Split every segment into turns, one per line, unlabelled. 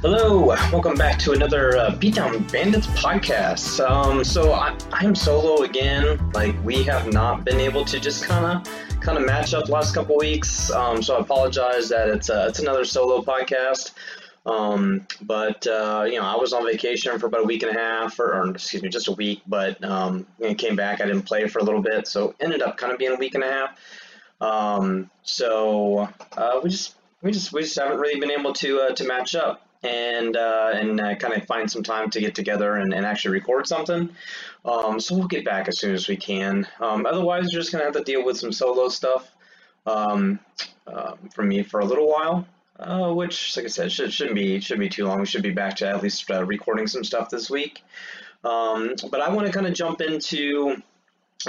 Hello, welcome back to another uh, Beatdown Bandits podcast. Um, so I, I'm solo again. Like we have not been able to just kind of kind of match up the last couple weeks. Um, so I apologize that it's uh, it's another solo podcast. Um, but uh, you know, I was on vacation for about a week and a half, or, or excuse me, just a week. But um, came back, I didn't play for a little bit, so ended up kind of being a week and a half. Um, so uh, we just we just we just haven't really been able to uh, to match up and uh, and uh, kind of find some time to get together and, and actually record something. Um, so we'll get back as soon as we can. Um, otherwise, we're just gonna have to deal with some solo stuff um, uh, from me for a little while. Uh, which, like I said, should, shouldn't be shouldn't be too long. We should be back to at least uh, recording some stuff this week. Um, but I want to kind of jump into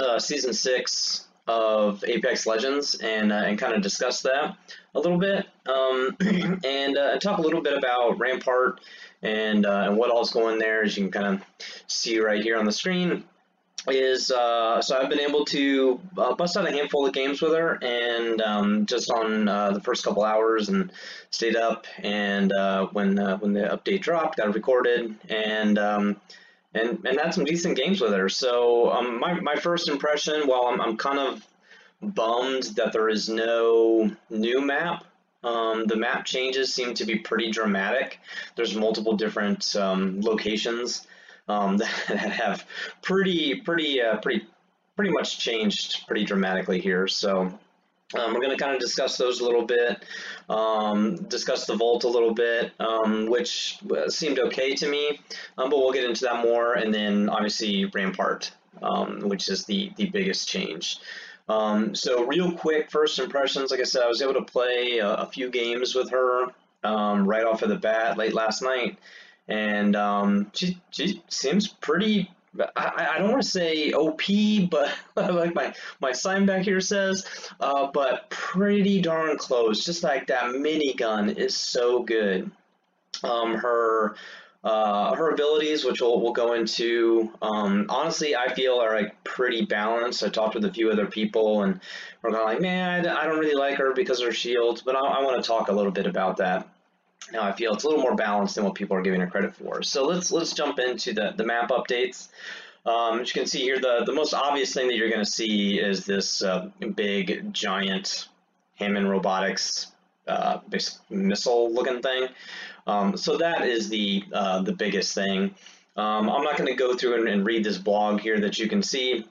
uh, season six of Apex Legends and uh, and kind of discuss that a little bit um, and uh, talk a little bit about Rampart and uh, and what all's going there. As you can kind of see right here on the screen, is uh, so I've been able to uh, bust out a handful of games with her, and um, just on uh, the first couple hours, and stayed up, and when when the update dropped, got recorded, and um, and and had some decent games with her. So um, my my first impression, while I'm I'm kind of bummed that there is no new map. Um, the map changes seem to be pretty dramatic. There's multiple different um, locations um, that have pretty, pretty, uh, pretty, pretty much changed pretty dramatically here. So um, we're going to kind of discuss those a little bit, um, discuss the Volt a little bit, um, which uh, seemed okay to me, um, but we'll get into that more. And then obviously Rampart, um, which is the, the biggest change. Um, so real quick, first impressions, like I said, I was able to play a, a few games with her right off of the bat late last night. And she, she seems pretty I, I don't want to say OP, but like my, my sign back here says, uh, but pretty darn close. Just like that minigun is so good. Um, her uh, her abilities, which we'll, we'll go into, um, honestly, I feel are like pretty balanced. I talked with a few other people, and we're kind of like, man, I, don't really like her because of her shield, but I, I want to talk a little bit about that. Now I feel it's a little more balanced than what people are giving her credit for. So let's let's jump into the, the map updates. Um, as you can see here, the, the most obvious thing that you're going to see is this uh, big, giant Hammond Robotics uh, missile looking thing. Um, so that is the, uh, the biggest thing. Um, I'm not going to go through and, and, read this blog here that you can see.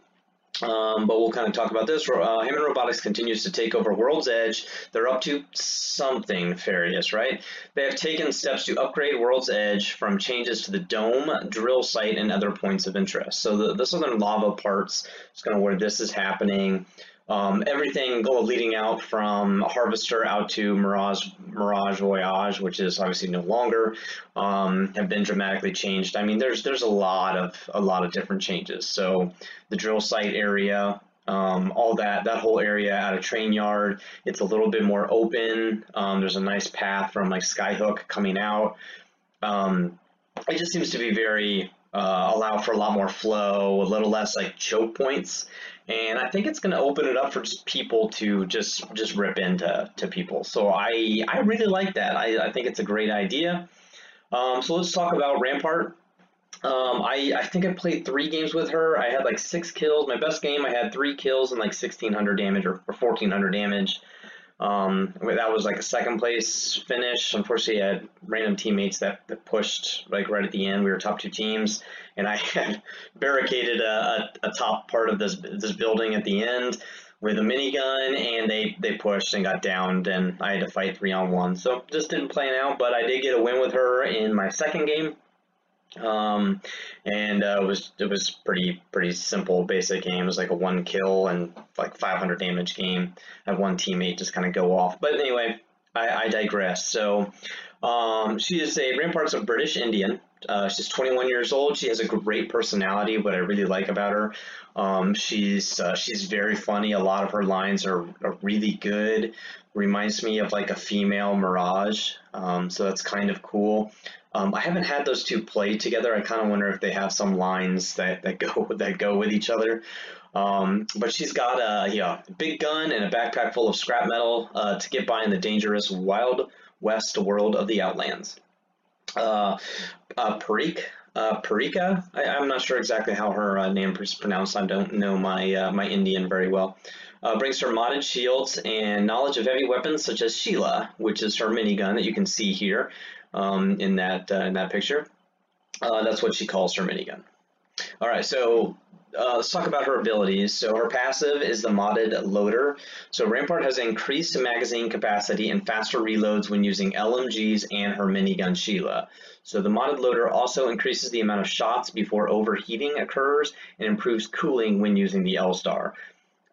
Um, but we'll kind of talk about this. Uh, Hammond Robotics continues to take over World's Edge. They're up to something nefarious, right? They have taken steps to upgrade World's Edge from changes to the dome, drill site, and other points of interest. So the, the southern lava parts is kind of where this is happening. Um, everything leading out from Harvester out to Mirage, Mirage Voyage, which is obviously no longer, um, have been dramatically changed. I mean, there's there's a lot of a lot of different changes. So the drill site area, um, all that that whole area out of train yard, it's a little bit more open. Um, there's a nice path from like Skyhook coming out. Um, it just seems to be very uh, allow for a lot more flow, a little less like choke points and I think it's going to open it up for just people to just just rip into to people. So I I really like that. I, I think it's a great idea. Um, so let's talk about Rampart. Um, I, I think I played three games with her. I had like six kills. My best game, I had three kills and like 1600 damage or, or 1400 damage. Um, that was like a second place finish. Unfortunately, I had random teammates that, that pushed like right at the end. We were top two teams, and I had barricaded a, a, a top part of this this building at the end with a minigun, and they they pushed and got downed, and I had to fight three on one. So just didn't plan out, but I did get a win with her in my second game. Um, and uh, it was it was pretty pretty simple, basic game. It was like a one kill and like 500 damage game. I had one teammate just kind of go off. But anyway, I, I digress. So um, she is a Rampart's a British Indian. Uh, she's 21 years old. She has a great personality. What I really like about her, um, she's uh, she's very funny. A lot of her lines are, are really good. Reminds me of like a female Mirage. Um, so that's kind of cool. Um, I haven't had those two play together. I kind of wonder if they have some lines that, that go that go with each other. Um, but she's got a yeah big gun and a backpack full of scrap metal uh, to get by in the dangerous wild west world of the Outlands. Uh, uh, Parik, uh, Parika. I, am not sure exactly how her uh, name is pronounced. I don't know my uh, my Indian very well. Uh, brings her modded shields and knowledge of heavy weapons such as Sheila, which is her minigun that you can see here um, in that uh, in that picture. Uh, that's what she calls her minigun. All right, so uh, let's talk about her abilities. So her passive is the modded loader. So Rampart has increased magazine capacity and faster reloads when using LMGs and her minigun Sheila. So the modded loader also increases the amount of shots before overheating occurs and improves cooling when using the L-Star.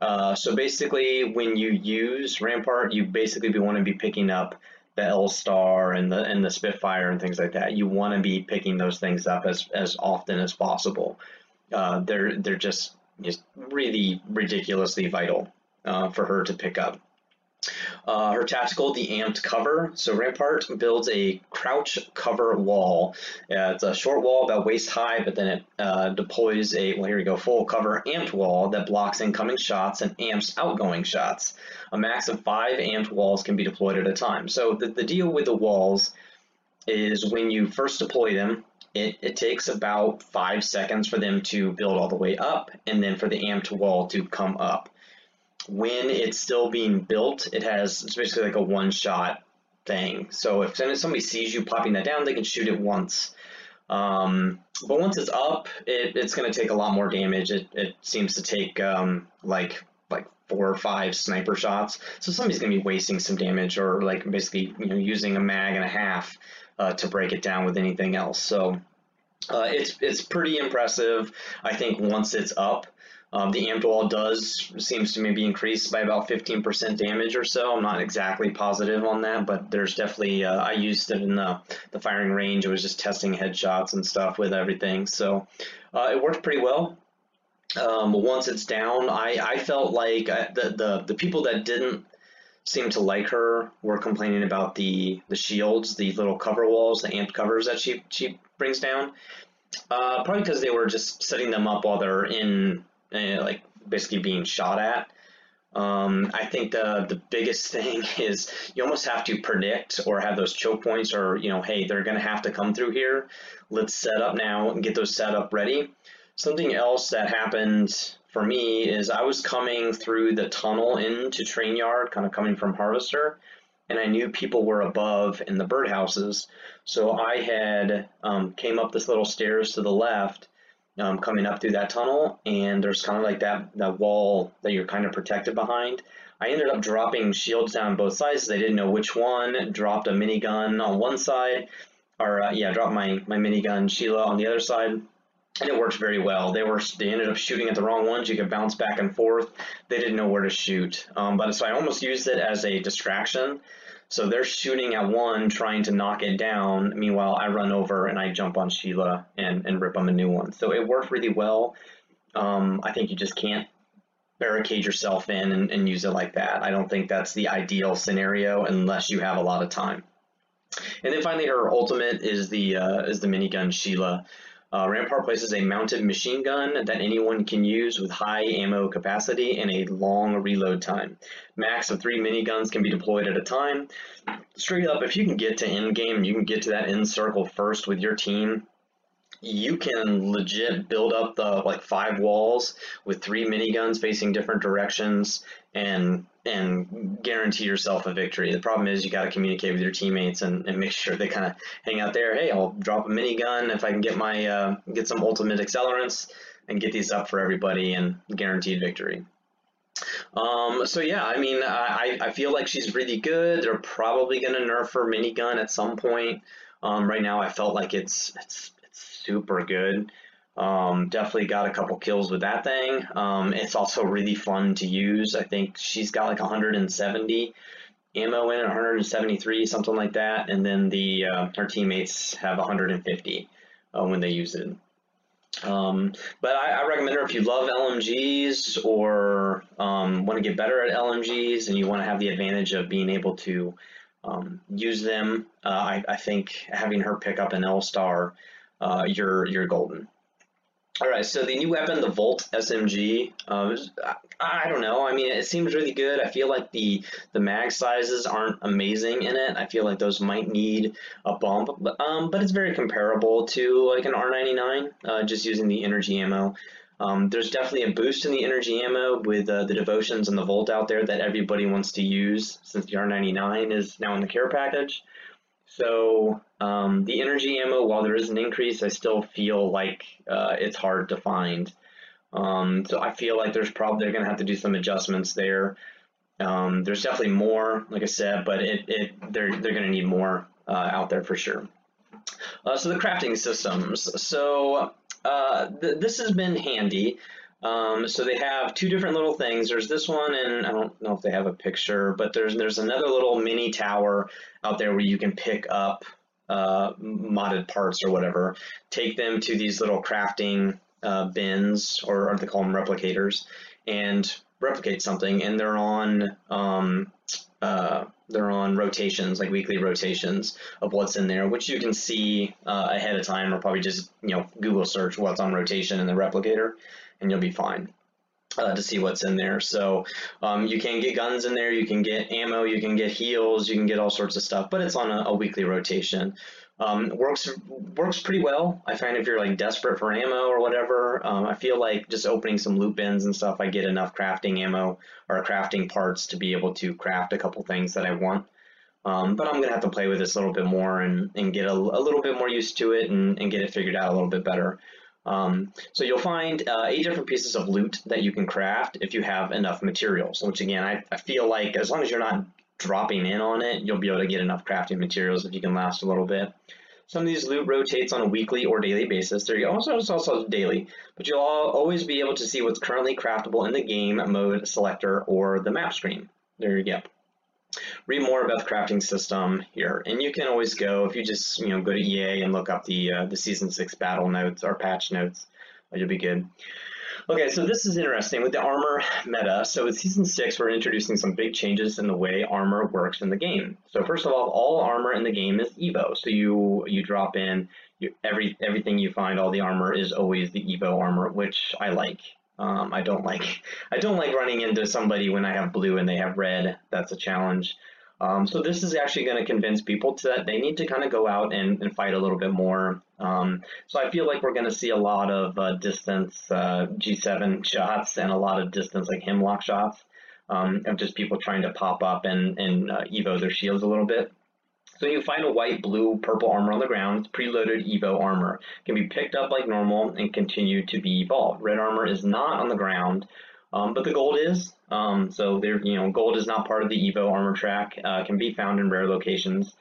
Uh, so basically, when you use Rampart, you basically want to be picking up the L Star and the and the Spitfire and things like that. You want to be picking those things up as as often as possible. Uh, they're they're just just really ridiculously vital uh, for her to pick up. Uh, her tactical, the amped cover. So Rampart builds a crouch cover wall. Uh, it's a short wall about waist high, but then it uh, deploys a, well, here we go, full cover amped wall that blocks incoming shots and amps outgoing shots. A max of five amped walls can be deployed at a time. So the, the deal with the walls is when you first deploy them, it, it takes about five seconds for them to build all the way up and then for the amped wall to come up when it's still being built, it has it's basically like a one shot thing. So if somebody sees you popping that down, they can shoot it once. Um, but once it's up, it, it's going to take a lot more damage. It, it seems to take um, like like four or five sniper shots. So somebody's going to be wasting some damage or like basically you know using a mag and a half uh, to break it down with anything else. So uh, it's it's pretty impressive. I think once it's up, um, the amped wall does seems to maybe increase by about 15% damage or so. I'm not exactly positive on that, but there's definitely uh, I used it in the the firing range. I was just testing headshots and stuff with everything, so uh, it worked pretty well. Um, once it's down, I, I felt like I, the, the the people that didn't seem to like her were complaining about the the shields, the little cover walls, the amp covers that she she brings down. Uh, probably because they were just setting them up while they're in uh, like basically being shot at. Um, I think the the biggest thing is you almost have to predict or have those choke points, or you know, hey, they're to have to come through here. Let's set up now and get those set up ready. Something else that happened for me is I was coming through the tunnel into train yard, kind of coming from Harvester, and I knew people were above in the birdhouses. So I had um, came up this little stairs to the left um, coming up through that tunnel, and there's kind of like that that wall that you're kind of protected behind. I ended up dropping shields down both sides. They didn't know which one. Dropped a minigun on one side, or uh, yeah, dropped my my minigun Sheila on the other side, and it worked very well. They were they ended up shooting at the wrong ones. You could bounce back and forth. They didn't know where to shoot, um, but so I almost used it as a distraction. So they're shooting at one, trying to knock it down. Meanwhile, I run over and I jump on Sheila and, and rip them a new one. So it worked really well. Um, I think you just can't barricade yourself in and, and use it like that. I don't think that's the ideal scenario unless you have a lot of time. And then finally, her ultimate is the uh, is the minigun Sheila. Uh, Rampart places a mounted machine gun that anyone can use with high ammo capacity and a long reload time. Max of three miniguns can be deployed at a time. Straight up, if you can get to end game, you can get to that end circle first with your team, you can legit build up the like five walls with three miniguns facing different directions and and guarantee yourself a victory. The problem is you got to communicate with your teammates and, and make sure they kind of hang out there. Hey, I'll drop a minigun if I can get my uh, get some ultimate accelerants and get these up for everybody and guaranteed victory. Um, so yeah, I mean, I, I feel like she's really good. They're probably to nerf her minigun at some point. Um, right now, I felt like it's it's super good. Um, definitely got a couple kills with that thing. Um, it's also really fun to use. I think she's got like 170 ammo in it, 173, something like that, and then the uh, her teammates have 150 uh, when they use it. Um, but I, I, recommend her if you love LMGs or um, want to get better at LMGs and you want to have the advantage of being able to um, use them. Uh, I, I, think having her pick up an L Star, uh, you're you're golden. All right, so the new weapon, the Volt SMG, I, I, don't know. I mean, it seems really good. I feel like the the mag sizes aren't amazing in it. I feel like those might need a bump, but, um, but it's very comparable to like an R99, uh, just using the energy ammo. Um, there's definitely a boost in the energy ammo with uh, the devotions and the Volt out there that everybody wants to use since the R99 is now in the care package. So um, the energy ammo, while there is an increase, I still feel like uh, it's hard to find. Um, so I feel like there's probably they're going to have to do some adjustments there. Um, there's definitely more, like I said, but it, it they're they're going to need more uh, out there for sure. Uh, so the crafting systems. So uh, th- this has been handy. Um, so they have two different little things. There's this one, and I don't know if they have a picture, but there's there's another little mini tower out there where you can pick up uh, modded parts or whatever, take them to these little crafting uh, bins, or, or they call them replicators, and replicate something. And they're on um, uh, they're on rotations, like weekly rotations of what's in there, which you can see uh, ahead of time, or probably just you know Google search what's on rotation in the replicator, and you'll be fine. Uh, to see what's in there. So um, you can get guns in there, you can get ammo, you can get heals, you can get all sorts of stuff, but it's on a, a weekly rotation. Um, works works pretty well. I find if you're like desperate for ammo or whatever, um, I feel like just opening some loot bins and stuff, I get enough crafting ammo or crafting parts to be able to craft a couple things that I want. Um, but I'm gonna have to play with this a little bit more and, and get a, a little bit more used to it and, and get it figured out a little bit better. Um, so you'll find uh, eight different pieces of loot that you can craft if you have enough materials, which again, I, I feel like as long as you're not dropping in on it, you'll be able to get enough crafting materials if you can last a little bit. Some of these loot rotates on a weekly or daily basis. There you go. Also, it's also daily, but you'll always be able to see what's currently craftable in the game mode selector or the map screen. There you go. Read more about the crafting system here, and you can always go if you just you know go to EA and look up the uh, the season six battle notes or patch notes. You'll be good. Okay, so this is interesting with the armor meta. So with season six, we're introducing some big changes in the way armor works in the game. So first of all, all armor in the game is Evo. So you you drop in you, every everything you find, all the armor is always the Evo armor, which I like. Um, I don't like I don't like running into somebody when I have blue and they have red. That's a challenge. Um, so this is actually going to convince people to, that they need to kind of go out and, and fight a little bit more. Um, so I feel like we're going to see a lot of uh, distance uh, G7 shots and a lot of distance like Hemlock shots um, of just people trying to pop up and, and uh, evo their shields a little bit. So you find a white, blue, purple armor on the ground. Preloaded Evo armor. Can be picked up like normal and continue to be evolved. Red armor is not on the ground. Um, but the gold is. Um, so there, you know, gold is not part of the Evo armor track. Uh, can be found in rare locations,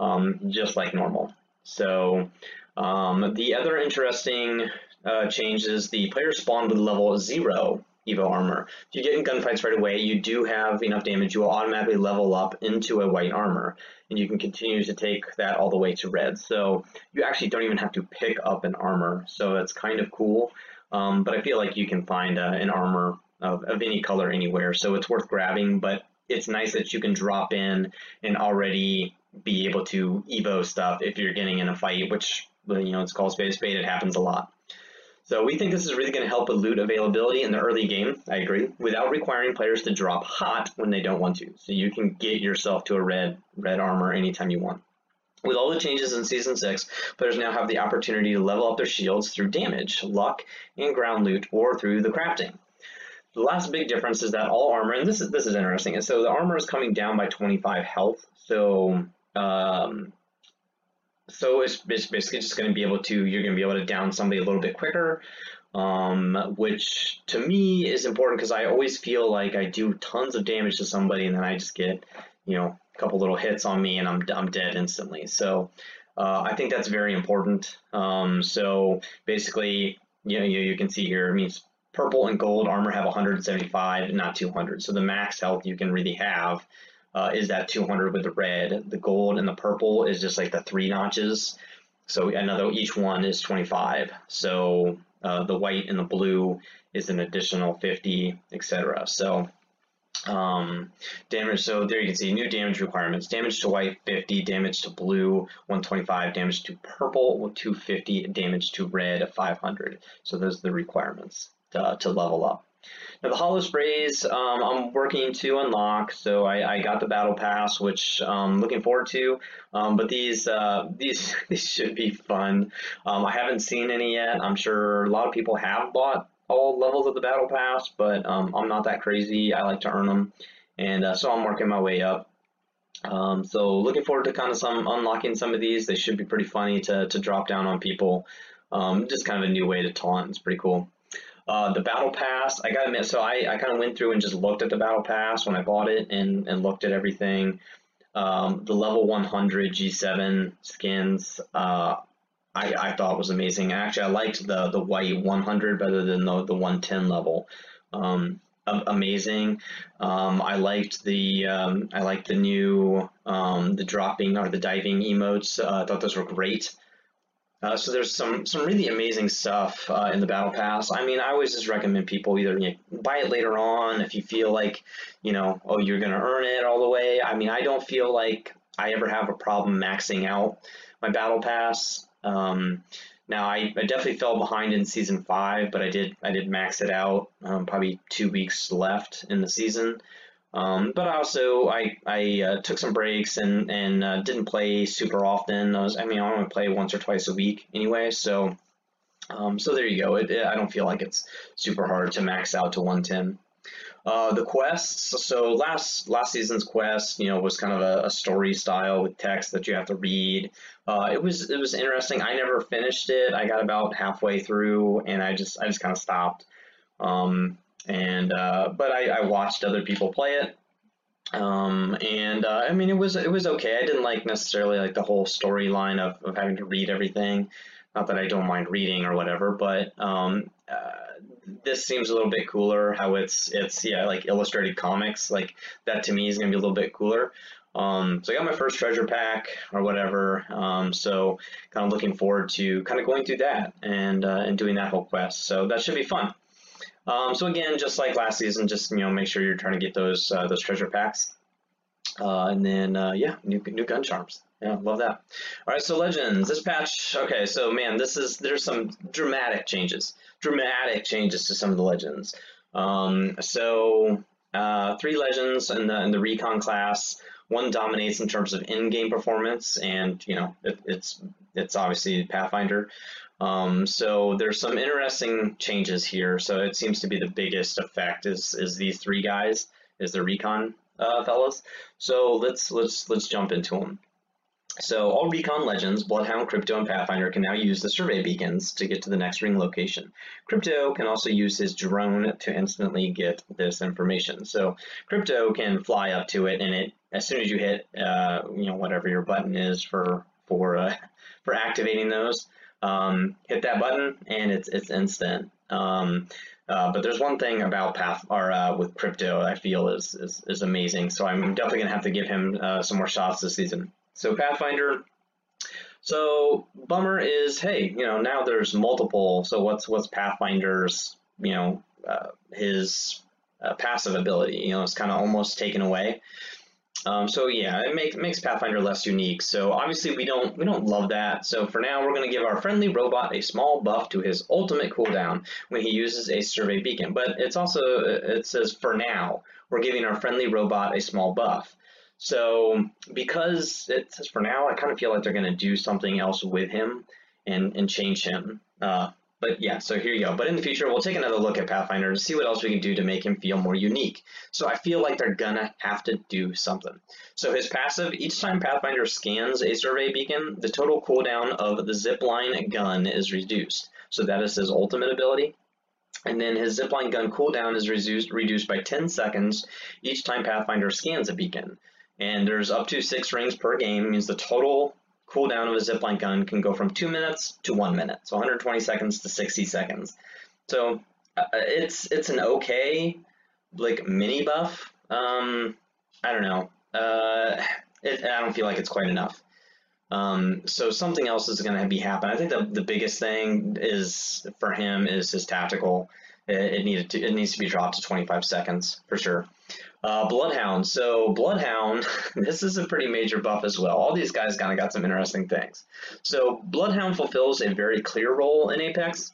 um, just like normal. So um, the other interesting uh, change is the player spawn with level zero Evo armor. If you get in gunfights right away, you do have enough damage. You will automatically level up into a white armor, and you can continue to take that all the way to red. So you actually don't even have to pick up an armor. So it's kind of cool. Um, but I feel like you can find uh, an armor of, of any color anywhere. So it's worth grabbing, but it's nice that you can drop in and already be able to Evo stuff if you're getting in a fight, which, you know, it's called spade spade. It happens a lot. So we think this is really going to help with loot availability in the early game, I agree, without requiring players to drop hot when they don't want to. So you can get yourself to a red red armor anytime you want. With all the changes in Season 6, players now have the opportunity to level up their shields through damage, luck, and ground loot, or through the crafting. The last big difference is that all armor, and this is this is interesting, so the armor is coming down by 25 health. So um, so it's, it's basically just going to be able to you're going to be able to down somebody a little bit quicker, um, which to me is important because I always feel like I do tons of damage to somebody and then I just get you know a couple little hits on me and I'm I'm dead instantly. So uh, I think that's very important. Um, so basically, you know, you, you can see here, it means purple and gold armor have 175, not 200. So the max health you can really have uh, is that 200 with the red. The gold and the purple is just like the three notches. So another each one is 25. So uh, the white and the blue is an additional 50, etc. So Um, damage, so there you can see new damage requirements. Damage to white 50, damage to blue 125, damage to purple 250, damage to red 500. So those are the requirements to, to level up. Now the holo sprays um, I'm working to unlock, so I, I, got the battle pass, which I'm um, looking forward to. Um, but these uh, these these should be fun. Um, I haven't seen any yet. I'm sure a lot of people have bought all levels of the battle pass, but um, I'm not that crazy. I like to earn them, and uh, so I'm working my way up. So looking forward to kind of some unlocking some of these. They should be pretty funny to to drop down on people. just kind of a new way to taunt. It's pretty cool. Uh, the battle pass, I gotta admit, so I, I kind of went through and just looked at the battle pass when I bought it and, and looked at everything. Um, the level 100 G7 skins, uh, I, I thought was amazing. Actually, I liked the the white 100 better than the, the 110 level. Um, amazing. Um, I liked the um, I liked the new um, the dropping or the diving emotes. Uh, I thought those were great. Uh, so there's some some really amazing stuff uh, in the battle pass. I mean, I always just recommend people either you know, buy it later on if you feel like, you know, oh you're gonna earn it all the way. I mean, I don't feel like I ever have a problem maxing out my battle pass. Um, now I, I, definitely fell behind in season five, but I did I did max it out. Um, probably two weeks left in the season. Um, but also, I, I uh, took some breaks and, and uh, didn't play super often. I, was, I mean, I only play once or twice a week anyway. So, um, so there you go. It, it, I don't feel like it's super hard to max out to 110. Uh, the quests. So last last season's quest, you know, was kind of a, a story style with text that you have to read. Uh, it was it was interesting. I never finished it. I got about halfway through, and I just I just kind of stopped. Um, and uh, but I, I, watched other people play it. Um, and uh, I mean, it was it was okay. I didn't like necessarily like the whole storyline of, of having to read everything. Not that I don't mind reading or whatever, but um, uh, this seems a little bit cooler. How it's it's yeah like illustrated comics like that to me is gonna be a little bit cooler. Um, so I got my first treasure pack or whatever. Um, so kind of looking forward to kind of going through that and uh, and doing that whole quest. So that should be fun. Um, so again, just like last season, just you know, make sure you're trying to get those uh, those treasure packs, uh, and then uh, yeah, new new gun charms. Yeah, love that. All right, so legends. This patch, okay, so man, this is there's some dramatic changes, dramatic changes to some of the legends. Um, so uh, three legends in the in the recon class. One dominates in terms of in-game performance, and you know it, it's it's obviously Pathfinder. Um, so there's some interesting changes here. So it seems to be the biggest effect is is these three guys, is the recon uh, fellows. So let's let's let's jump into them. So all recon legends, Bloodhound, Crypto, and Pathfinder can now use the survey beacons to get to the next ring location. Crypto can also use his drone to instantly get this information. So Crypto can fly up to it, and it as soon as you hit, uh, you know, whatever your button is for for uh, for activating those, um, hit that button and it's it's instant. Um, uh, but there's one thing about Path or uh, with crypto I feel is, is, is amazing. So I'm definitely gonna have to give him uh, some more shots this season. So Pathfinder. So bummer is hey you know now there's multiple. So what's what's Pathfinder's you know uh, his uh, passive ability? You know it's kind of almost taken away. Um, so yeah, it make, makes Pathfinder less unique. So obviously we don't we don't love that. So for now, we're going to give our friendly robot a small buff to his ultimate cooldown when he uses a survey beacon. But it's also it says for now we're giving our friendly robot a small buff. So because it says for now, I kind of feel like they're going to do something else with him and and change him. Uh, but yeah, so here you go. But in the future, we'll take another look at Pathfinder to see what else we can do to make him feel more unique. So I feel like they're gonna have to do something. So his passive, each time Pathfinder scans a survey beacon, the total cooldown of the zipline gun is reduced. So that is his ultimate ability. And then his zipline gun cooldown is reduced, reduced by 10 seconds each time Pathfinder scans a beacon. And there's up to six rings per game, means the total cooldown of a zipline gun can go from two minutes to one minute, so 120 seconds to 60 seconds. So uh, it's it's an okay like mini buff. Um, I don't know. Uh, it, I don't feel like it's quite enough. Um, so something else is going to be happening. I think the, the biggest thing is for him is his tactical It, it needed to it needs to be dropped to 25 seconds for sure. Uh, Bloodhound. So Bloodhound, this is a pretty major buff as well. All these guys kind of got some interesting things. So Bloodhound fulfills a very clear role in Apex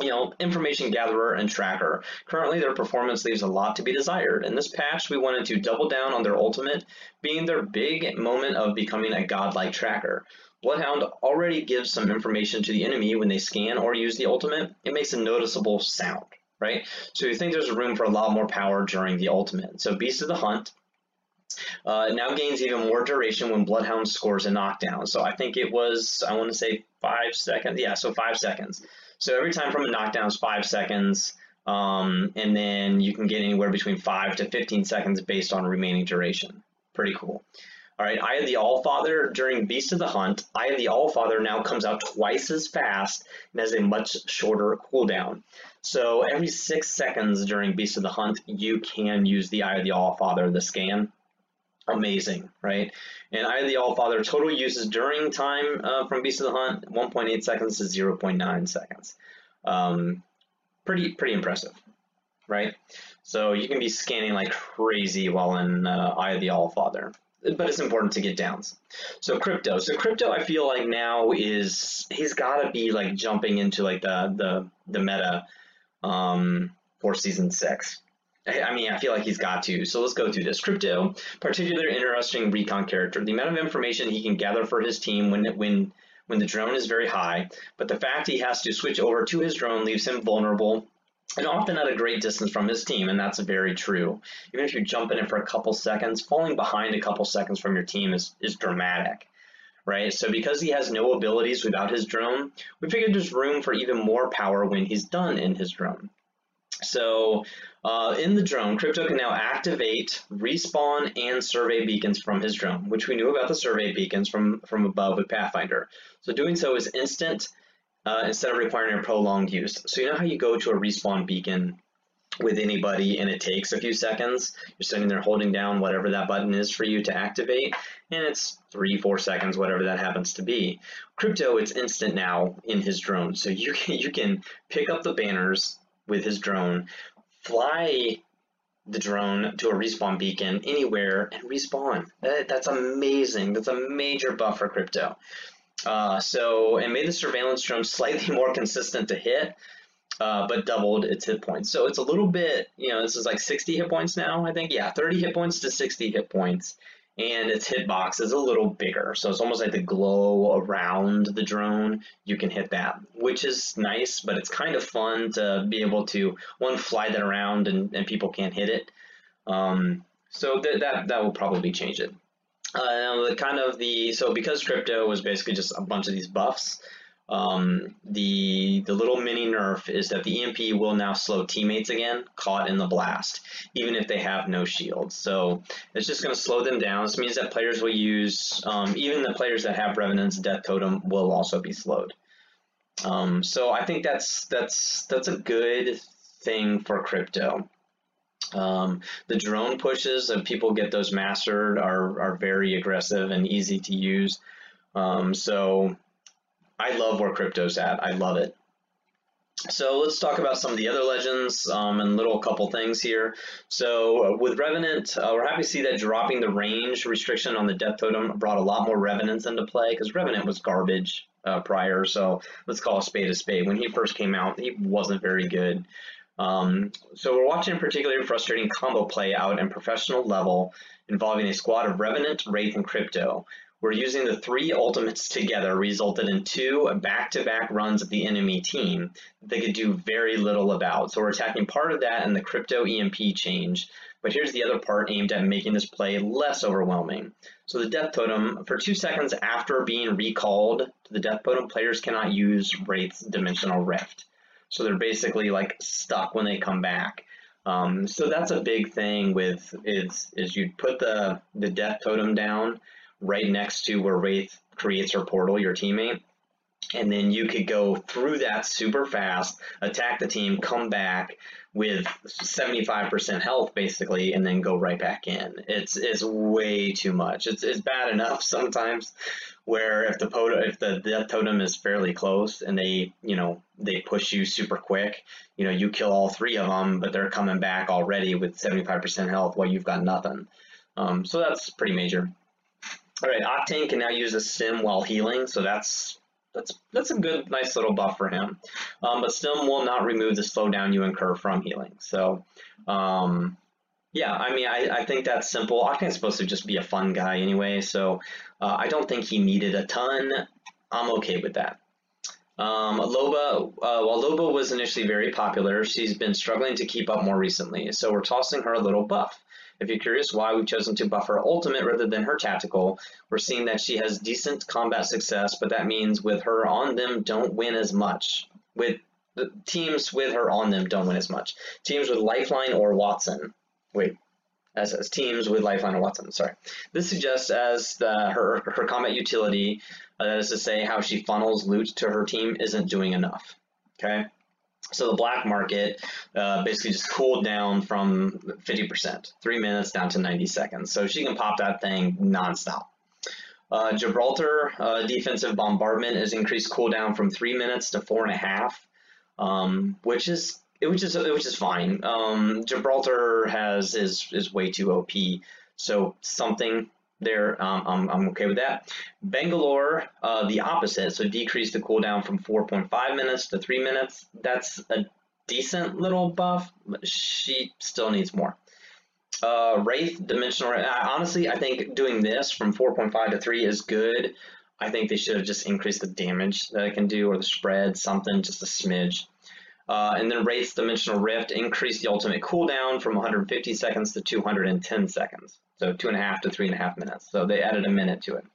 you know, information gatherer and tracker. Currently, their performance leaves a lot to be desired. In this patch, we wanted to double down on their ultimate, being their big moment of becoming a godlike tracker. Bloodhound already gives some information to the enemy when they scan or use the ultimate. It makes a noticeable sound, right? So you think there's room for a lot more power during the ultimate. So Beast of the Hunt uh, now gains even more duration when Bloodhound scores a knockdown. So I think it was, I want to say five seconds. Yeah, so five seconds. So every time from a knockdown is five seconds, um, and then you can get anywhere between five to 15 seconds based on remaining duration. Pretty cool. All right, Eye of the Allfather during Beast of the Hunt. Eye of the Allfather now comes out twice as fast and has a much shorter cooldown. So every six seconds during Beast of the Hunt, you can use the Eye of the All Allfather, the scan. Amazing, right? And Eye of the Allfather total uses during time uh, from Beast of the Hunt 1.8 seconds to 0.9 seconds. Um, pretty pretty impressive, right? So you can be scanning like crazy while in uh, Eye of the Allfather, but it's important to get downs. So crypto, so crypto, I feel like now is he's got to be like jumping into like the the the meta um, for season six. I mean, I feel like he's got to. So let's go through this. Crypto, particularly interesting recon character. The amount of information he can gather for his team when when when the drone is very high, but the fact he has to switch over to his drone leaves him vulnerable and often at a great distance from his team, and that's very true. Even if you're jumping it for a couple seconds, falling behind a couple seconds from your team is, is dramatic, right? So because he has no abilities without his drone, we figured there's room for even more power when he's done in his drone. So uh, in the drone, Crypto can now activate, respawn, and survey beacons from his drone, which we knew about the survey beacons from, from above with Pathfinder. So doing so is instant uh, instead of requiring a prolonged use. So you know how you go to a respawn beacon with anybody and it takes a few seconds? You're sitting there holding down whatever that button is for you to activate, and it's three, four seconds, whatever that happens to be. Crypto, it's instant now in his drone. So you can, you can pick up the banners, with his drone, fly the drone to a respawn beacon anywhere and respawn. That, that's amazing. That's a major buff for crypto. Uh, so, it made the surveillance drone slightly more consistent to hit, uh, but doubled its hit points. So it's a little bit, you know, this is like 60 hit points now, I think. Yeah, 30 hit points to 60 hit points and its hitbox is a little bigger. So it's almost like the glow around the drone. You can hit that, which is nice, but it's kind of fun to be able to one fly that around and, and people can't hit it. Um, so th- that that will probably change it. Uh, kind of the so because crypto was basically just a bunch of these buffs. Um, the the little mini nerf is that the EMP will now slow teammates again caught in the blast, even if they have no shields. So it's just going to slow them down. This means that players will use um, even the players that have Revenant's Death Totem will also be slowed. Um, so I think that's that's that's a good thing for crypto. Um, the drone pushes and people get those mastered are, are very aggressive and easy to use. Um, so I love where crypto's at. I love it. So let's talk about some of the other legends um, and little couple things here. So uh, with Revenant, uh, we're happy to see that dropping the range restriction on the Death Totem brought a lot more Revenants into play because Revenant was garbage uh, prior. So let's call a spade a spade. When he first came out, he wasn't very good. Um, so we're watching a particularly frustrating combo play out in professional level involving a squad of Revenant, Wraith, and Crypto We're using the three ultimates together resulted in two back-to-back runs of the enemy team they could do very little about. So we're attacking part of that in the crypto EMP change, but here's the other part aimed at making this play less overwhelming. So the Death Totem, for two seconds after being recalled to the Death Totem, players cannot use Wraith's Dimensional Rift. So they're basically like stuck when they come back. Um, so that's a big thing with is is you put the the Death Totem down right next to where Wraith creates her portal, your teammate. And then you could go through that super fast, attack the team, come back with 75% health basically, and then go right back in. It's it's way too much. It's it's bad enough sometimes where if the pot- if the death totem is fairly close and they you know they push you super quick, you know you kill all three of them, but they're coming back already with 75% health while you've got nothing. Um, so that's pretty major. All right, Octane can now use a stim while healing, so that's that's that's a good, nice little buff for him. Um, but stim will not remove the slowdown you incur from healing. So, um, yeah, I mean, I, I think that's simple. Octane's supposed to just be a fun guy anyway, so uh, I don't think he needed a ton. I'm okay with that. Um, Loba, uh, while Loba was initially very popular, she's been struggling to keep up more recently, so we're tossing her a little buff. If you're curious why we've chosen to buff her ultimate rather than her tactical, we're seeing that she has decent combat success, but that means with her on them don't win as much. With teams with her on them don't win as much. Teams with Lifeline or Wattson. Wait, as, as teams with Lifeline or Wattson. Sorry. This suggests as the, her her combat utility, uh, that is to say, how she funnels loot to her team, isn't doing enough. Okay. So the black market uh, basically just cooled down from 50%, three minutes down to 90 seconds. So she can pop that thing nonstop. Uh, Gibraltar uh, defensive bombardment has increased cooldown from three minutes to four and a half, um, which is which is which is fine. Um, Gibraltar has is is way too OP, so something there. Um, I'm, I'm okay with that. Bangalore, uh, the opposite, so decrease the cooldown from 4.5 minutes to 3 minutes. That's a decent little buff, but she still needs more. Uh, Wraith, Dimensional Honestly, I think doing this from 4.5 to 3 is good. I think they should have just increased the damage that it can do or the spread, something, just a smidge. Uh, and then Wraith's Dimensional Rift increased the ultimate cooldown from 150 seconds to 210 seconds. So two and a half to three and a half minutes. So they added a minute to it.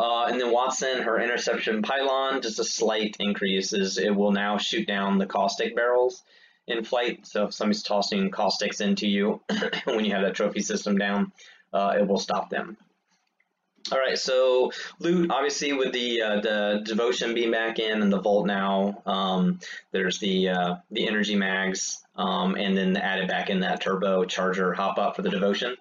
Uh, and then Wattson, her interception pylon, just a slight increase is it will now shoot down the caustic barrels in flight. So if somebody's tossing caustics into you when you have that trophy system down, uh, it will stop them. All right, so loot obviously with the uh, the devotion being back in and the Volt now. Um, there's the uh, the energy mags, um, and then added back in that turbo charger hop up for the devotion.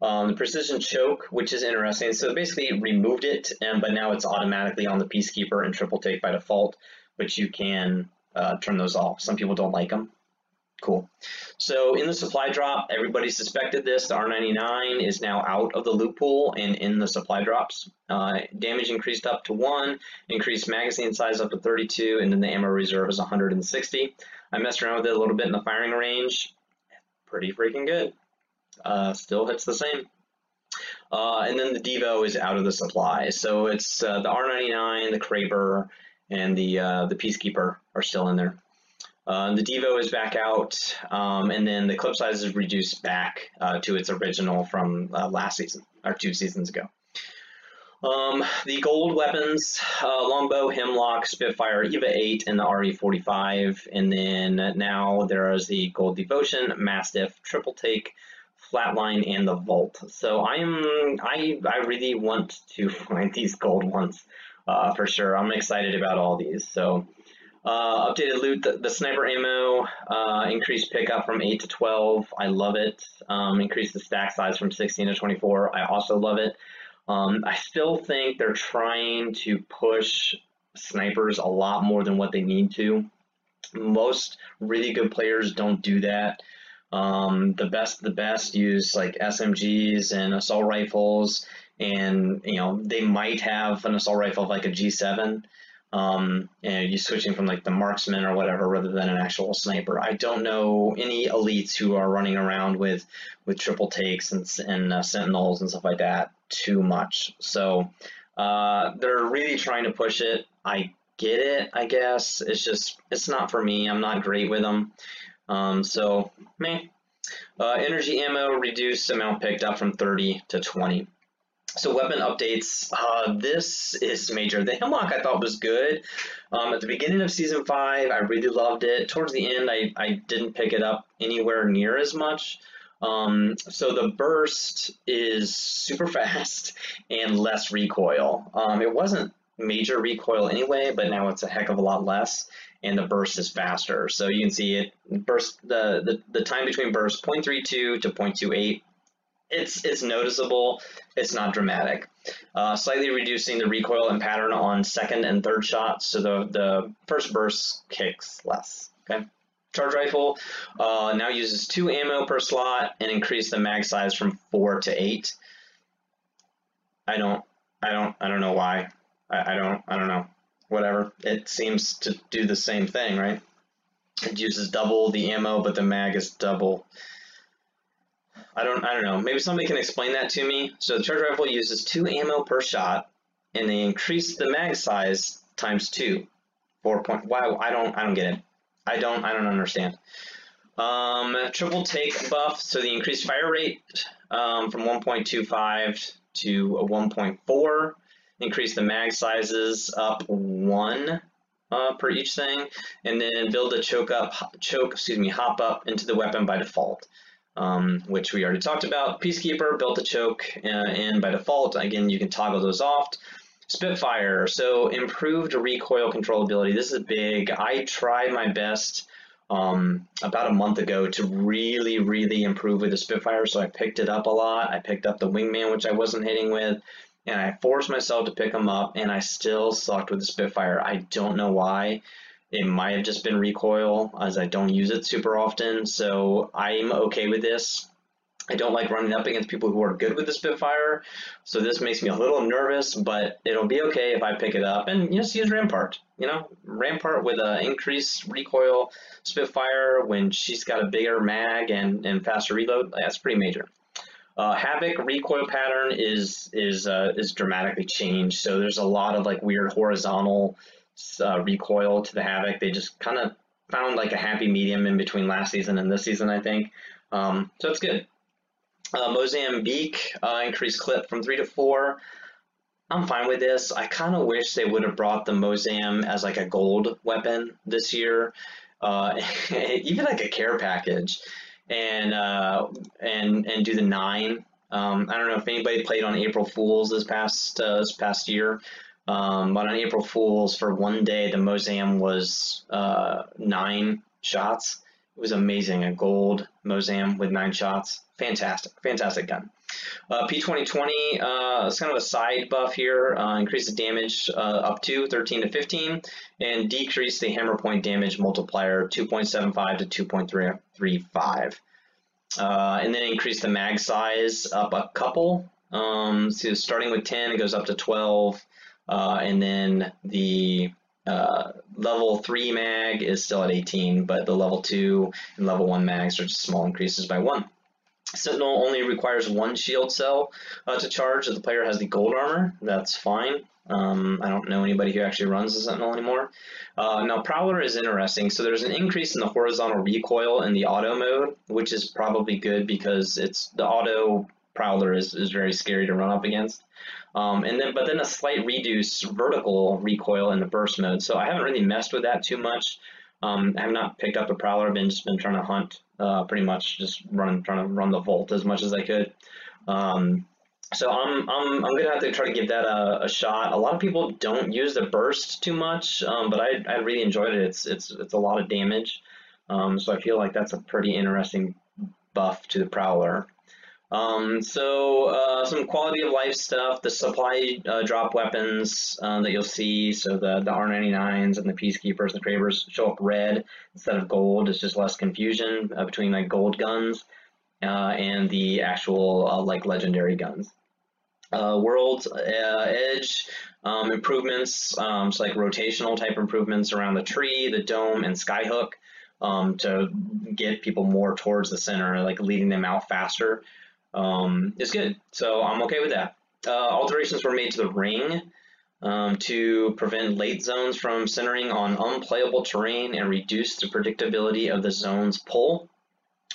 Um, the precision choke, which is interesting. So basically removed it, and but now it's automatically on the peacekeeper and triple take by default, but you can uh, turn those off. Some people don't like them. Cool. So in the supply drop, everybody suspected this. The R99 is now out of the loot pool and in the supply drops. Uh, damage increased up to 1, increased magazine size up to 32, and then the ammo reserve is 160. I messed around with it a little bit in the firing range. Pretty freaking good. Uh, still hits the same. Uh, and then the Devo is out of the supply. So it's uh, the R99, the Kraber, and the uh, the Peacekeeper are still in there. Uh, the Devo is back out, um, and then the clip size is reduced back uh, to its original from uh, last season, or two seasons ago. Um, the gold weapons, uh, Longbow, Hemlock, Spitfire, EVA 8, and the RE45, and then now there is the Gold Devotion, Mastiff, Triple Take, Flatline, and the Volt. So I am, I, I really want to find these gold ones uh, for sure. I'm excited about all these. So uh, updated loot, the, the sniper ammo, uh, increased pickup from 8 to 12. I love it. Um, increased the stack size from 16 to 24. I also love it. Um, I still think they're trying to push snipers a lot more than what they need to. Most really good players don't do that. Um, the best, the best use like SMGs and assault rifles, and you know they might have an assault rifle of like a G7, um, and you switching from like the marksman or whatever rather than an actual sniper. I don't know any elites who are running around with with triple takes and, and uh, sentinels and stuff like that too much. So uh, they're really trying to push it. I get it, I guess. It's just it's not for me. I'm not great with them. Um, so meh. Uh, energy ammo reduced amount picked up from 30 to 20. So weapon updates. Uh, this is major. The Hemlock I thought was good. Um, at the beginning of season five, I really loved it. Towards the end, I, I didn't pick it up anywhere near as much. Um, so the burst is super fast and less recoil. Um, it wasn't major recoil anyway, but now it's a heck of a lot less, and the burst is faster. So you can see it burst the the, the time between bursts 0.32 to 0.28 it's it's noticeable. It's not dramatic. Uh, slightly reducing the recoil and pattern on second and third shots, so the the first burst kicks less. Okay. Charge rifle uh, now uses two ammo per slot and increase the mag size from four to eight. I don't, I don't, I don't know why. I, I don't, I don't know. Whatever. It seems to do the same thing, right? It uses double the ammo, but the mag is double. I don't, I don't know. Maybe somebody can explain that to me. So the charge rifle uses two ammo per shot, and they increase the mag size times two. Four point. Wow, I don't, I don't get it. I don't I don't understand. Um, triple take buff, so the increased fire rate um, from 1.25 to a 1.4. Increase the mag sizes up one uh, per each thing, and then build a choke up, choke, excuse me, hop up into the weapon by default, um, which we already talked about. Peacekeeper built a choke uh, in by default. Again, you can toggle those off. Spitfire, so improved recoil controllability. This is big. I tried my best um, about a month ago to really, really improve with the Spitfire, so I picked it up a lot. I picked up the Wingman, which I wasn't hitting with, and I forced myself to pick them up, and I still sucked with the Spitfire. I don't know why. It might have just been recoil, as I don't use it super often, so I'm okay with this. I don't like running up against people who are good with the Spitfire, so this makes me a little nervous, but it'll be okay if I pick it up and just use Rampart. You know, Rampart with an increased recoil Spitfire when she's got a bigger mag and, and faster reload, that's pretty major. Uh, Havoc recoil pattern is is uh, is dramatically changed, so there's a lot of like weird horizontal uh, recoil to the Havoc. They just kind of found like a happy medium in between last season and this season, I think. Um, so it's good. Uh, Mozambique uh, increased clip from three to four. I'm fine with this. I kind of wish they would have brought the Mozam as like a gold weapon this year, uh, even like a care package, and uh, and and do the nine. Um, I don't know if anybody played on April Fools this past uh, this past year, um, but on April Fools for one day the Mozam was uh, nine shots. It was amazing. A gold Mozam with nine shots. Fantastic, fantastic gun. Uh, P2020, uh, it's kind of a side buff here, uh, increases damage uh, up to 13 to 15, and decrease the hammer point damage multiplier 2.75 to 2.35. Uh, and then increase the mag size up a couple. Um, so starting with 10, it goes up to 12, uh, and then the uh, level 3 mag is still at 18, but the level 2 and level 1 mags are just small increases by 1. Sentinel only requires one shield cell uh, to charge if the player has the gold armor. That's fine. Um, I don't know anybody who actually runs the Sentinel anymore. Uh, now, Prowler is interesting. So there's an increase in the horizontal recoil in the auto mode, which is probably good because it's the auto Prowler is, is very scary to run up against. Um, and then, but then a slight reduce vertical recoil in the burst mode. So I haven't really messed with that too much. Um, I have not picked up a prowler. I've been just been trying to hunt, uh, pretty much just run, trying to run the vault as much as I could. Um, so I'm, I'm, I'm gonna have to try to give that a, a, shot. A lot of people don't use the burst too much, um, but I, I really enjoyed it. It's, it's, it's a lot of damage. Um, so I feel like that's a pretty interesting buff to the prowler. Um, so uh, some quality of life stuff, the supply uh, drop weapons uh, that you'll see, so the, the R99s and the Peacekeepers, and the Krabers show up red instead of gold. It's just less confusion uh, between like gold guns uh, and the actual uh, like legendary guns. World Edge um, improvements, um, so like rotational type improvements around the tree, the dome, and skyhook um, to get people more towards the center, like leading them out faster um, is good. So I'm okay with that. Uh, alterations were made to the ring um, to prevent late zones from centering on unplayable terrain and reduce the predictability of the zone's pull.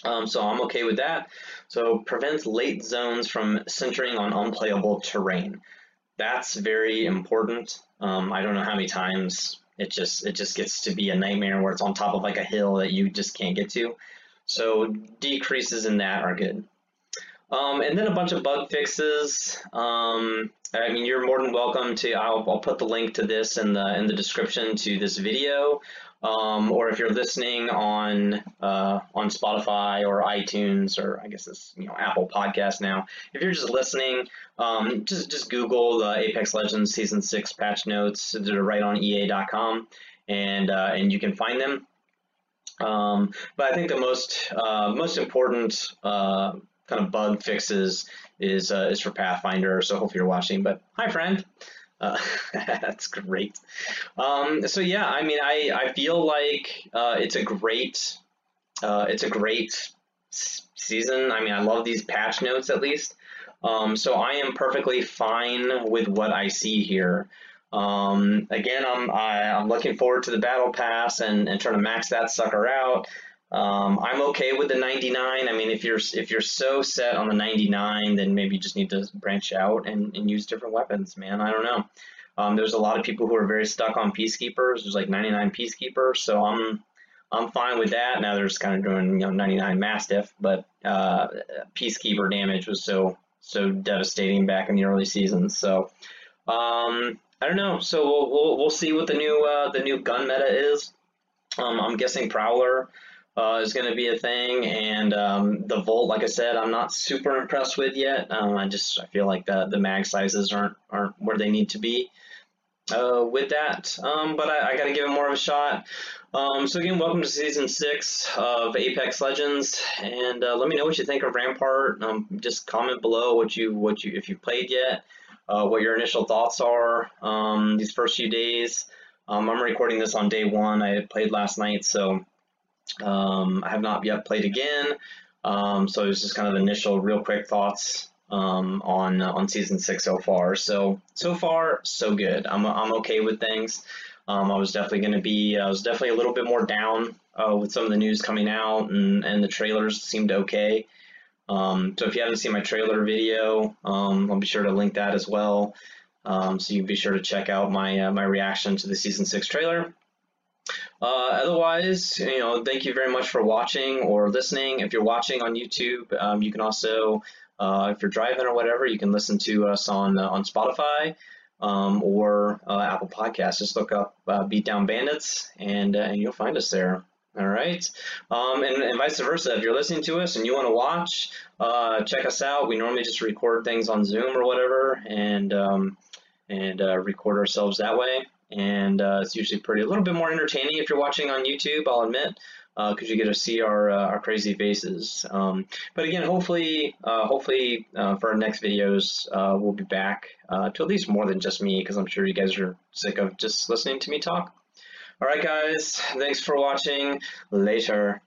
Um, so I'm okay with that. So prevents late zones from centering on unplayable terrain. That's very important. Um, I don't know how many times it just it just gets to be a nightmare where it's on top of like a hill that you just can't get to. So decreases in that are good. Um, and then a bunch of bug fixes. Um, I mean, you're more than welcome to. I'll, I'll, put the link to this in the in the description to this video. um, or if you're listening on uh, on Spotify or iTunes or I guess it's you know Apple Podcast now. If you're just listening, um, just just Google the Apex Legends Season Six patch notes. They're right on EA.com, and uh, and you can find them. Um, but I think the most uh, most important uh, kind of bug fixes is uh, is for Pathfinder. So hopefully you're watching. But hi, friend. Uh, that's great. Um, so yeah, I mean, I, I feel like uh, it's a great uh, it's a great season. I mean, I love these patch notes at least. Um, so I am perfectly fine with what I see here. Um, again, I'm I, am i am looking forward to the battle pass and, and trying to max that sucker out. Um, I'm okay with the 99. I mean, if you're if you're so set on the 99, then maybe you just need to branch out and, and use different weapons, man. I don't know. Um, there's a lot of people who are very stuck on peacekeepers. There's like 99 peacekeepers, so I'm I'm fine with that. Now they're just kind of doing you know 99 mastiff, but uh, peacekeeper damage was so so devastating back in the early seasons. So um, I don't know. So we'll, we'll, we'll see what the new uh, the new gun meta is. Um, I'm guessing Prowler uh, is going to be a thing. And um, the Volt, like I said, I'm not super impressed with yet. Um, I just I feel like the the mag sizes aren't aren't where they need to be. Uh, with that, um, but I, I got to give it more of a shot. Um, so again, welcome to season six of Apex Legends, and uh, let me know what you think of Rampart. Um, just comment below what you what you if you played yet, uh, what your initial thoughts are um, these first few days. I'm recording this on day one. I played last night, so um, I have not yet played again, um, so it's just kind of initial, real quick thoughts um, on uh, on season six so far. So so far so good. I'm I'm okay with things. Um, I was definitely going to be. I was definitely a little bit more down uh, with some of the news coming out, and and the trailers seemed okay. Um, so if you haven't seen my trailer video, um, I'll be sure to link that as well. Um, so you can be sure to check out my uh, my reaction to the season six trailer. Uh, otherwise, you know, thank you very much for watching or listening. If you're watching on YouTube, um, you can also, uh, if you're driving or whatever, you can listen to us on uh, on Spotify um, or uh, Apple Podcasts. Just look up uh, Beatdown Bandits, and uh, and you'll find us there. All right, um, and, and, vice versa. If you're listening to us and you want to watch, check us out. We normally just record things on Zoom or whatever, and um, and record ourselves that way and uh, it's usually pretty a little bit more entertaining if you're watching on YouTube. I'll admit because uh, you get to see our uh, our crazy faces. Um, but again, hopefully, uh, hopefully uh, for our next videos, uh, we'll be back to at least more than just me because I'm sure you guys are sick of just listening to me talk. All right, guys, thanks for watching. Later.